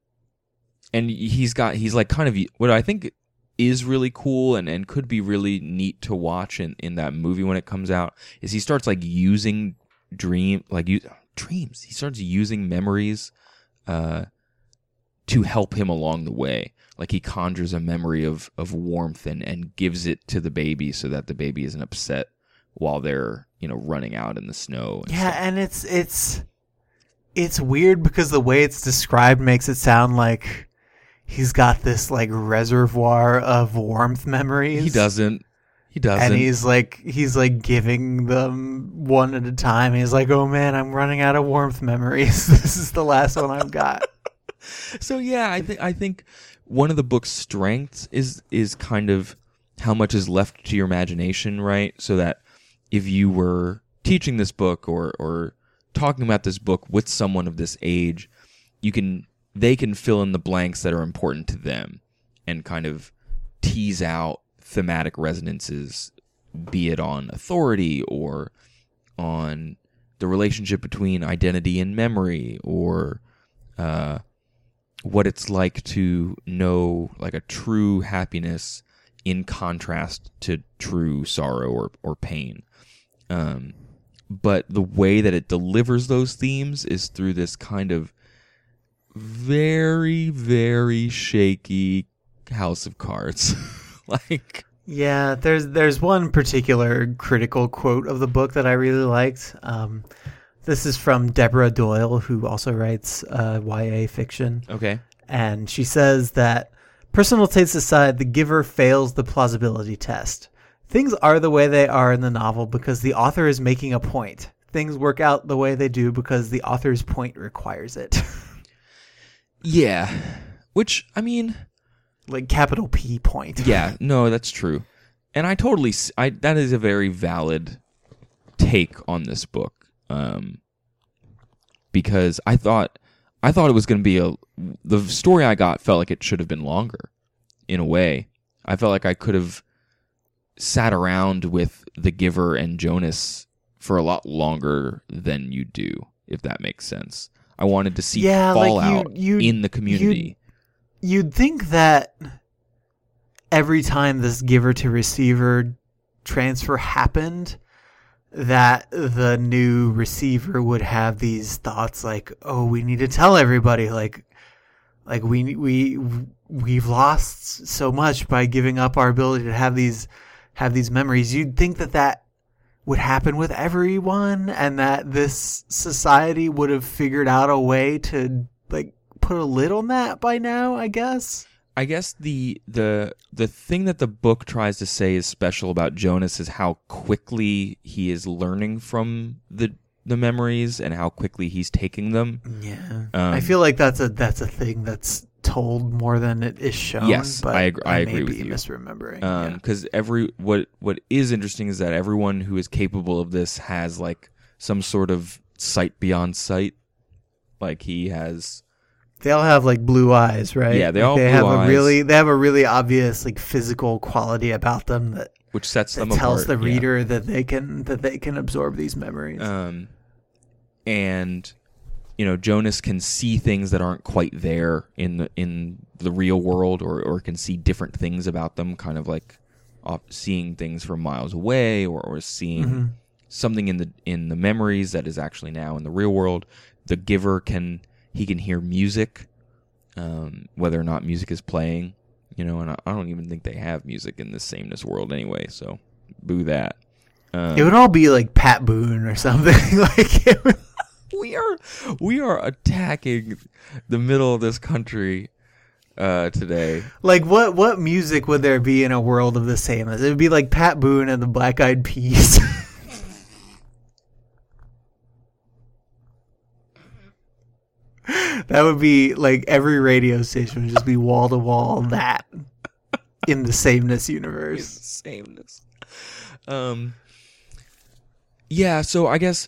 and he's got he's like kind of what I think is really cool and, and could be really neat to watch in, in that movie when it comes out is he starts like using dream like you dreams he starts using memories uh to help him along the way like he conjures a memory of of warmth and and gives it to the baby so that the baby isn't upset while they're you know running out in the snow and Yeah, stuff. and it's it's it's weird because the way it's described makes it sound like he's got this like reservoir of warmth memories. He doesn't. He doesn't. and he's like he's like giving them one at a time. He's like, "Oh man, I'm running out of warmth memories. this is the last one I've got." so yeah, I think I think one of the book's strengths is is kind of how much is left to your imagination, right? So that if you were teaching this book or or talking about this book with someone of this age, you can they can fill in the blanks that are important to them and kind of tease out thematic resonances, be it on authority or on the relationship between identity and memory or uh, what it's like to know like a true happiness in contrast to true sorrow or, or pain. Um, but the way that it delivers those themes is through this kind of very, very shaky house of cards. like, Yeah, there's there's one particular critical quote of the book that I really liked. Um, this is from Deborah Doyle, who also writes uh, YA fiction. okay. and she says that personal tastes aside, the giver fails the plausibility test. Things are the way they are in the novel because the author is making a point. Things work out the way they do because the author's point requires it. Yeah. Which, I mean, like capital P point. yeah, no, that's true. And I totally, I, that is a very valid take on this book. Um, because I thought, I thought it was going to be a, the story I got felt like it should have been longer in a way. I felt like I could have sat around with the giver and Jonas for a lot longer than you do, if that makes sense. I wanted to see Yeah, like you- fallout you- in the community. You'd think that every time this giver to receiver transfer happened, that the new receiver would have these thoughts like, "Oh, we need to tell everybody like like we we we've lost so much by giving up our ability to have these have these memories." You'd think that that would happen with everyone and that this society would have figured out a way to like put a lid on that by now, I guess. I guess the the the thing that the book tries to say is special about Jonas is how quickly he is learning from the the memories and how quickly he's taking them. Yeah. Um, I feel like that's a that's a thing that's told more than it is shown. Yes, but I ag- I may agree with be you. misremembering. yeah. because every what what is interesting is that everyone who is capable of this has like some sort of sight beyond sight. Like he has, They all have like blue eyes, right? Yeah, they Like, all they blue have eyes. a really they have a really obvious like physical quality about them that, which sets that them tells apart. the yeah. reader that they can that they can absorb these memories. um, and you know Jonas can see things that aren't quite there in the in the real world, or or can see different things about them, kind of like off, seeing things from miles away, or or seeing Mhm. something in the in the memories that is actually now in the real world. The giver can he can hear music, um, whether or not music is playing, you know, and I, I don't even think they have music in this sameness world anyway. So, boo that. Um, it would all be like Pat Boone or something. like it would, we are we are attacking the middle of this country uh, today. like what what music would there be in a world of the sameness? It would be like Pat Boone and the Black Eyed Peas. that would be like every radio station would just be wall to wall that in the sameness universe. Sameness. Um. Yeah, so I guess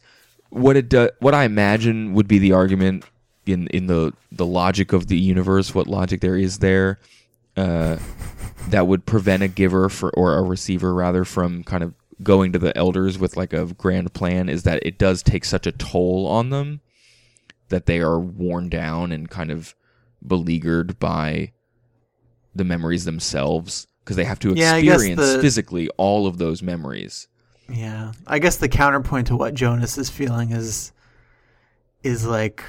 what it do, what I imagine would be the argument in in the the logic of the universe, what logic there is there, uh, that would prevent a giver for or a receiver rather from kind of going to the elders with like a grand plan is that it does take such a toll on them that they are worn down and kind of beleaguered by the memories themselves because they have to Yeah, experience the- physically all of those memories. Yeah. I guess the counterpoint to what Jonas is feeling is is like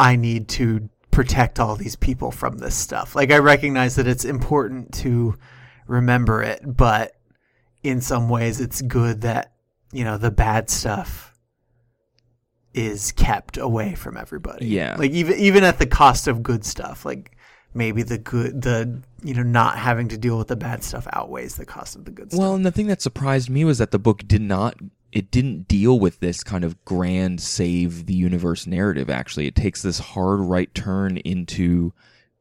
I need to protect all these people from this stuff. Like I recognize that it's important to remember it, but in some ways it's good that, you know, the bad stuff is kept away from everybody. Yeah. Like even even at the cost of good stuff. Like maybe the good the you know not having to deal with the bad stuff outweighs the cost of the good stuff. Well, and the thing that surprised me was that the book did not it didn't deal with this kind of grand save the universe narrative actually. It takes this hard right turn into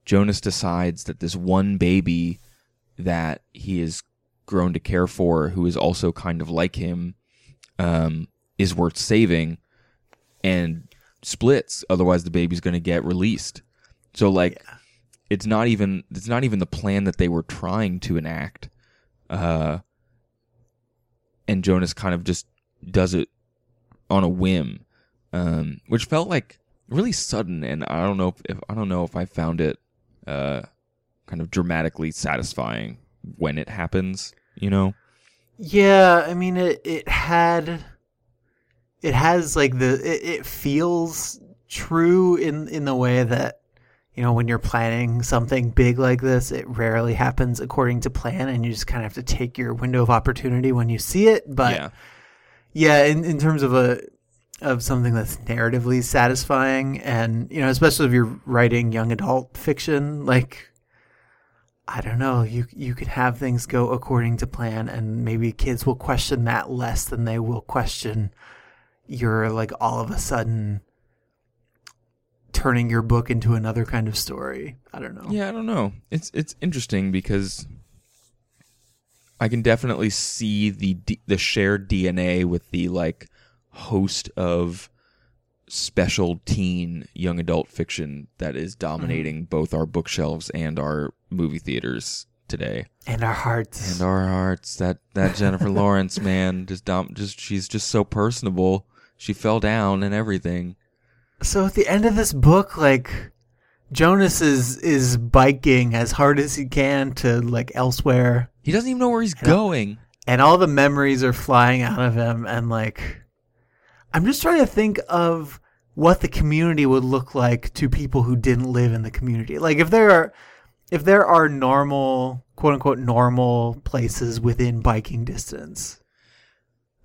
Jonas decides that this one baby that he has grown to care for who is also kind of like him um, is worth saving and splits otherwise the baby's going to get released. So like Yeah. It's not even it's not even the plan that they were trying to enact. Uh and Jonas kind of just does it on a whim. Um which felt like really sudden and I don't know if, if I don't know if I found it uh kind of dramatically satisfying when it happens, you know? Yeah, I mean it it had it has like the it, it feels true in in the way that you know when you're planning something big like this it rarely happens according to plan and you just kind of have to take your window of opportunity when you see it but yeah. yeah in, in terms of a of something that's narratively satisfying and you know especially if you're writing young adult fiction like i don't know you you could have things go according to plan and maybe kids will question that less than they will question your like all of a sudden turning your book into another kind of story i don't know Yeah, I don't know. It's it's interesting because I can definitely see the D- the shared DNA with the like host of special teen young adult fiction that is dominating mm-hmm. both our bookshelves and our movie theaters today. and our hearts And our hearts. That that Jennifer Lawrence man just dom- just she's just so personable. She fell down and everything. So at the end of this book, like Jonas is is biking as hard as he can to like elsewhere, He doesn't even know where he's going. and all the memories are flying out of him. And like, I'm just trying to think of what the community would look like to people who didn't live in the community. Like if there are if there are normal quote unquote normal places within biking distance.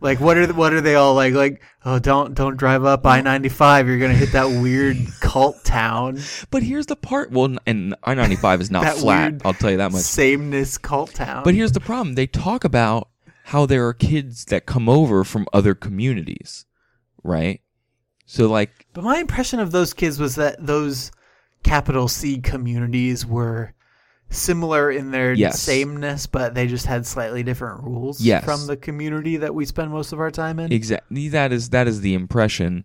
Like what are the, what are they all like? Like oh don't don't drive up I ninety five. You're gonna hit that weird cult town. But here's the part. Well, and I ninety five is not That flat. weird I'll tell you that much. sameness cult town. But here's the problem. They talk about how there are kids that come over from other communities, right? So like but my impression of those kids was that those capital C communities were similar in their Yes. sameness, but they just had slightly different rules Yes. from the community that we spend most of our time in. exactly that is that is the impression.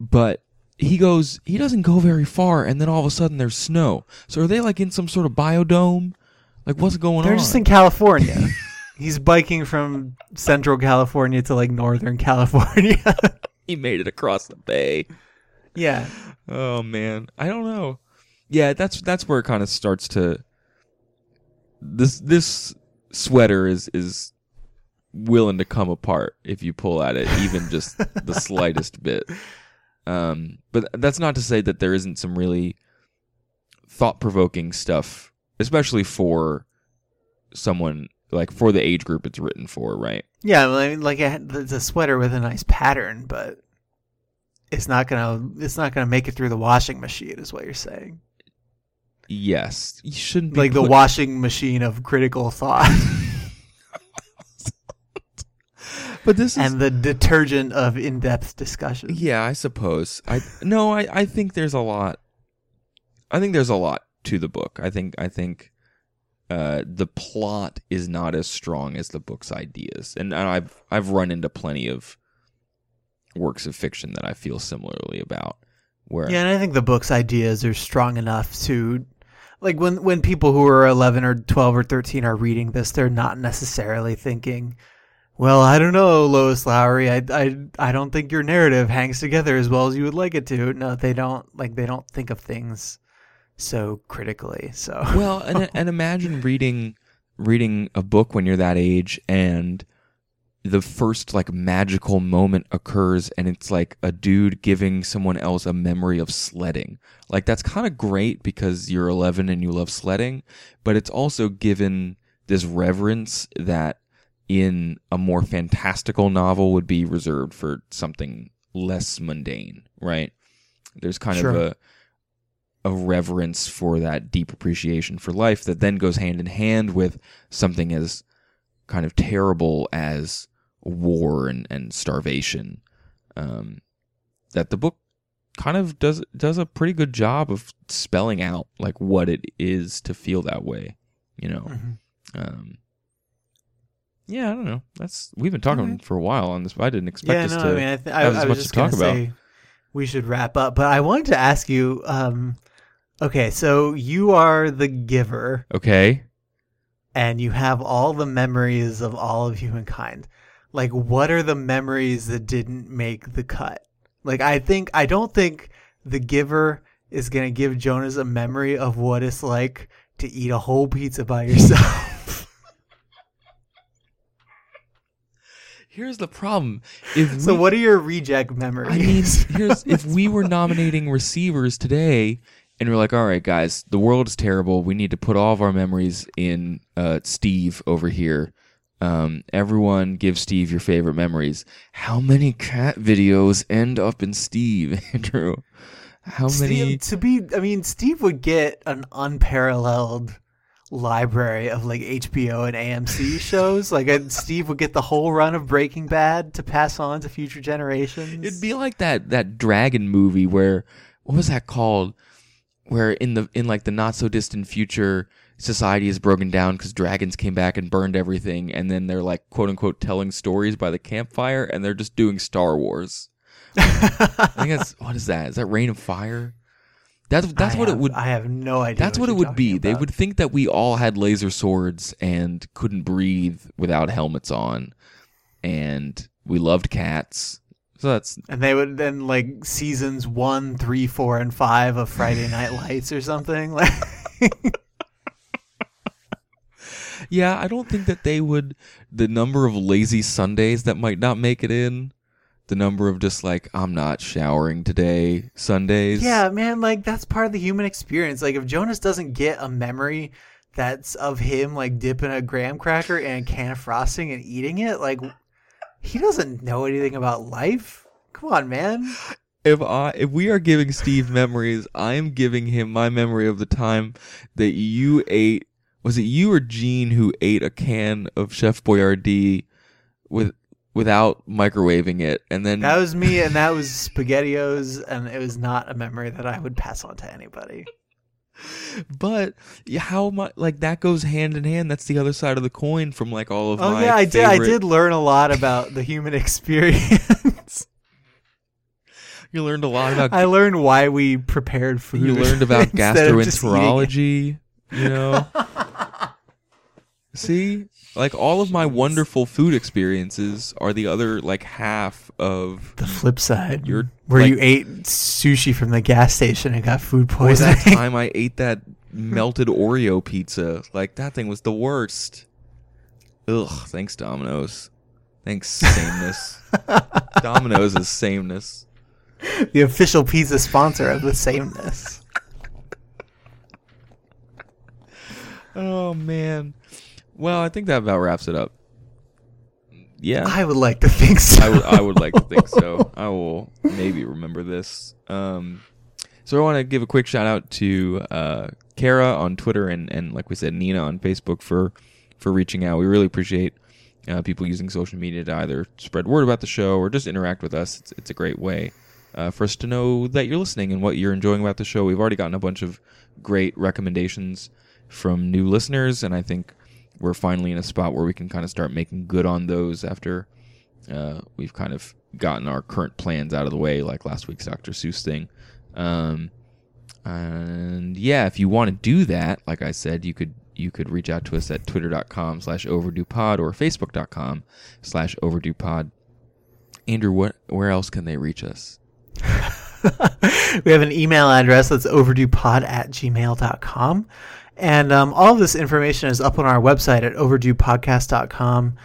But he goes he doesn't go very far and then all of a sudden there's snow. So are they like in some sort of biodome? Like what's going on? They're just in California. He's biking from Central California to like Northern California. he made it across the bay. yeah. Oh man, I don't know. Yeah, that's that's where it kind of starts to. This this sweater is is willing to come apart if you pull at it even just the slightest bit. Um, but that's not to say that there isn't some really thought provoking stuff, especially for someone like for the age group it's written for, right? Yeah, well, I mean, like it's a sweater with a nice pattern, but it's not gonna it's not gonna make it through the washing machine, is what you're saying. Yes, you shouldn't be Like the put- washing machine of critical thought But this is and the detergent of in-depth discussion. Yeah, I suppose. I no, I, I think there's a lot. I think there's a lot to the book. I think I think uh, the plot is not as strong as the book's ideas, and, and I've I've run into plenty of works of fiction that I feel similarly about. Where Yeah, and I think the book's ideas are strong enough to like when when people who are 11 or 12 or 13 are reading this, they're not necessarily thinking, "Well, I don't know, Lois Lowry. I I I don't think your narrative hangs together as well as you would like it to." No, they don't like they don't think of things so critically. So well, and and imagine reading reading a book when you're that age and the first like magical moment occurs and it's like a dude giving someone else a memory of sledding. Like that's kind of great because you're 11 and you love sledding, but it's also given this reverence that in a more fantastical novel would be reserved for something less mundane, right? There's kind Sure. of a a reverence for that deep appreciation for life that then goes hand in hand with something as kind of terrible as war and, and starvation. Um, that the book kind of does does a pretty good job of spelling out like what it is to feel that way, you know. Mhm. Um, yeah, I don't know. That's we've been talking Alright. for a while on this. I didn't expect Yeah, us no, to. I mean, I, th- I, have as much just to talk about. say we should wrap up, but I wanted to ask you. Um, okay, so you are the giver, okay. And you have all the memories of all of humankind. Like, what are the memories that didn't make the cut? Like, I think I don't think the giver is gonna give Jonas a memory of what it's like to eat a whole pizza by yourself. Here's the problem. If so, we- what are your reject memories? I mean, here's if we were nominating receivers today, and we're like, all right, guys, the world is terrible. We need to put all of our memories in uh, Steve over here. Um, everyone, give Steve your favorite memories. How many cat videos end up in Steve, Andrew? How many? Steve, to be, I mean, Steve would get an unparalleled library of like HBO and AMC shows. Like, Steve would get the whole run of Breaking Bad to pass on to future generations. It'd be like that that dragon movie where what was that called? Where in the in like the not so distant future, society is broken down because dragons came back and burned everything, and then they're like quote unquote telling stories by the campfire, and they're just doing Star Wars. I think that's what is that? Is that Reign of Fire? That's that's I what have- it would. I have no idea. That's what, what it would be. talking They would think that we all had laser swords and couldn't breathe without helmets on, and we loved cats. So that's and they would then like seasons one, three, four, and five of Friday Night Lights or something. Like, Yeah, I don't think that they would. The number of lazy Sundays that might not make it in, the number of just like I'm not showering today Sundays. yeah, man, like that's part of the human experience. Like, if Jonas doesn't get a memory that's of him like dipping a graham cracker in a can of frosting and eating it, like he doesn't know anything about life. Come on, man. If I if we are giving Steve memories, I am giving him my memory of the time that you ate. Was it you or Gene who ate a can of Chef Boyardee with without microwaving it, and then That was me, and that was SpaghettiOs, and it was not a memory that I would pass on to anybody. But how much like that goes hand in hand. That's the other side of the coin from like all of Oh my. yeah, I did. I did learn a lot about the human experience. You learned a lot about. I learned why we prepared food. you learned about instead of just eating it. gastroenterology. You know. See, like all of my wonderful food experiences are the other like half of The flip side, You're, where like- you ate sushi from the gas station and got food Or that poisoning. time I ate that melted Oreo pizza. Like that thing was the worst. Ugh. Thanks, Domino's. Thanks, sameness. Domino's is sameness. the official pizza sponsor of the sameness. Oh man. Well, I think that about wraps it up. Yeah. I would like to think so. I would would like to think so. I will maybe remember this. Um, so I want to give a quick shout out to uh, Kara on Twitter and, and like we said, Nina on Facebook for for reaching out. We really appreciate uh, people using social media to either spread word about the show or just interact with us. It's, it's a great way uh, for us to know that you're listening and what you're enjoying about the show. We've already gotten a bunch of great recommendations from new listeners, and I think we're finally in a spot where we can kind of start making good on those after uh, we've kind of gotten our current plans out of the way, like last week's Dr. Seuss thing. Um, and yeah, if you want to do that, like I said, you could you could reach out to us at twitter.com slash overdue pod or facebook.com slash overdue pod. Andrew, what where else can they reach us? we have an email address that's overduepod at gmail.com. And um, all of this information is up on our website at overduepodcast.com.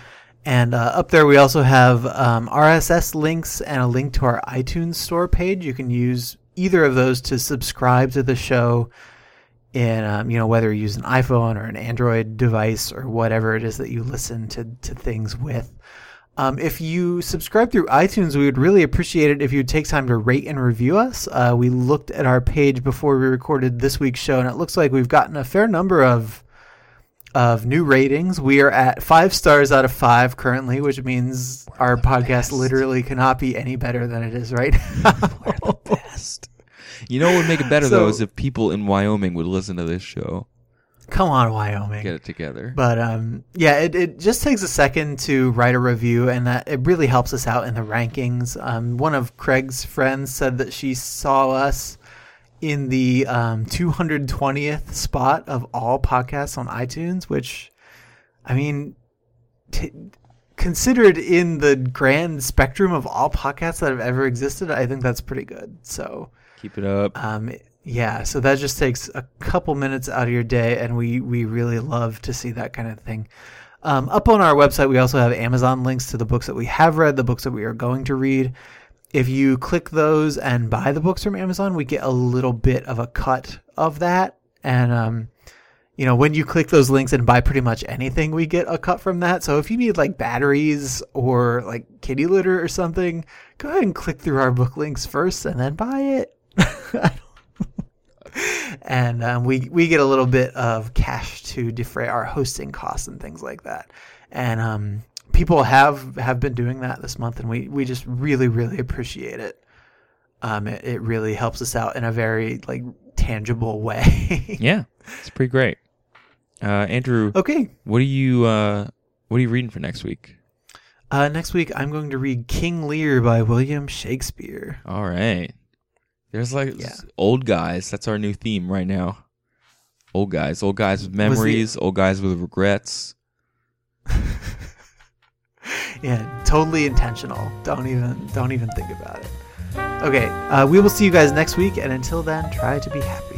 And uh, up there, we also have um, RSS links and a link to our iTunes store page. You can use either of those to subscribe to the show in, um, you know, whether you use an iPhone or an Android device or whatever it is that you listen to, to things with. Um, if you subscribe through iTunes, we would really appreciate it if you'd take time to rate and review us. Uh, we looked at our page before we recorded this week's show, and it looks like we've gotten a fair number of of new ratings. We are at five stars out of five currently, which means our podcast literally cannot be any better than it is right now. Best. You know what would make it better though is if people in Wyoming would listen to this show. Come on, Wyoming. Get it together. But um, yeah, it, it just takes a second to write a review, and that it really helps us out in the rankings. Um, one of Craig's friends said that she saw us in the um, 220th spot of all podcasts on iTunes, which, I mean, t- considered in the grand spectrum of all podcasts that have ever existed, I think that's pretty good. So. Keep it up. Um, yeah, so that just takes a couple minutes out of your day, and we we really love to see that kind of thing. Um, up on our website, we also have Amazon links to the books that we have read, the books that we are going to read. If you click those and buy the books from Amazon, we get a little bit of a cut of that. And um, you know, when you click those links and buy pretty much anything, we get a cut from that. So if you need like batteries or like kitty litter or something, go ahead and click through our book links first and then buy it. and um, we we get a little bit of cash to defray our hosting costs and things like that. And um, people have have been doing that this month, and we we just really really appreciate it. Um, it, it really helps us out in a very like tangible way. Yeah, it's pretty great. Uh, Andrew, okay. what are you uh, what are you reading for next week? Uh, next week, I'm going to read King Lear by William Shakespeare. All right. There's like Yeah. old guys. That's our new theme right now. Old guys, old guys with memories, old guys with regrets. Yeah, totally intentional. Don't even don't even think about it. Okay, uh, we will see you guys next week, and until then, try to be happy.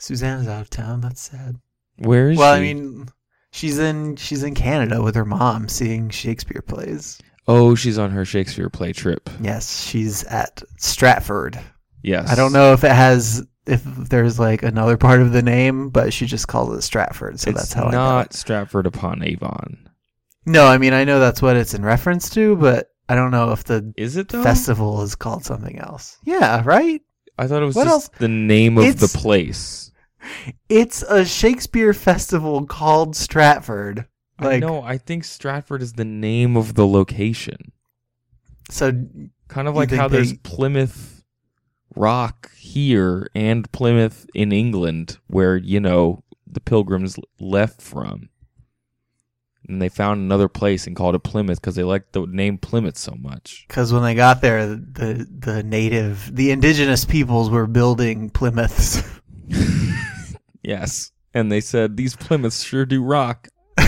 Susanna's out of town. That's sad. Where is she? well, she? I mean, she's in she's in Canada with her mom, seeing Shakespeare plays. oh, she's on her Shakespeare play trip. Yes, she's at Stratford. Yes. I don't know if it has if there's like another part of the name, but she just calls it Stratford, so it's that's how I not. Stratford upon Avon. No, I mean I know that's what it's in reference to, but I don't know if the Is it though? festival is called something else. Yeah, right. I thought it was What just else? the name of the place. It's a Shakespeare festival called Stratford. I Like know. I think Stratford is the name of the location. so Kind of like how there's Plymouth Rock here and Plymouth in England, where you know the Pilgrims left from, and they found another place and called it Plymouth because they liked the name Plymouth so much. because when they got there, the the native, the indigenous peoples were building Plymouths. Yes, and they said these Plymouths sure do rock.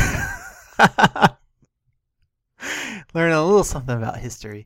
Learn a little something about history.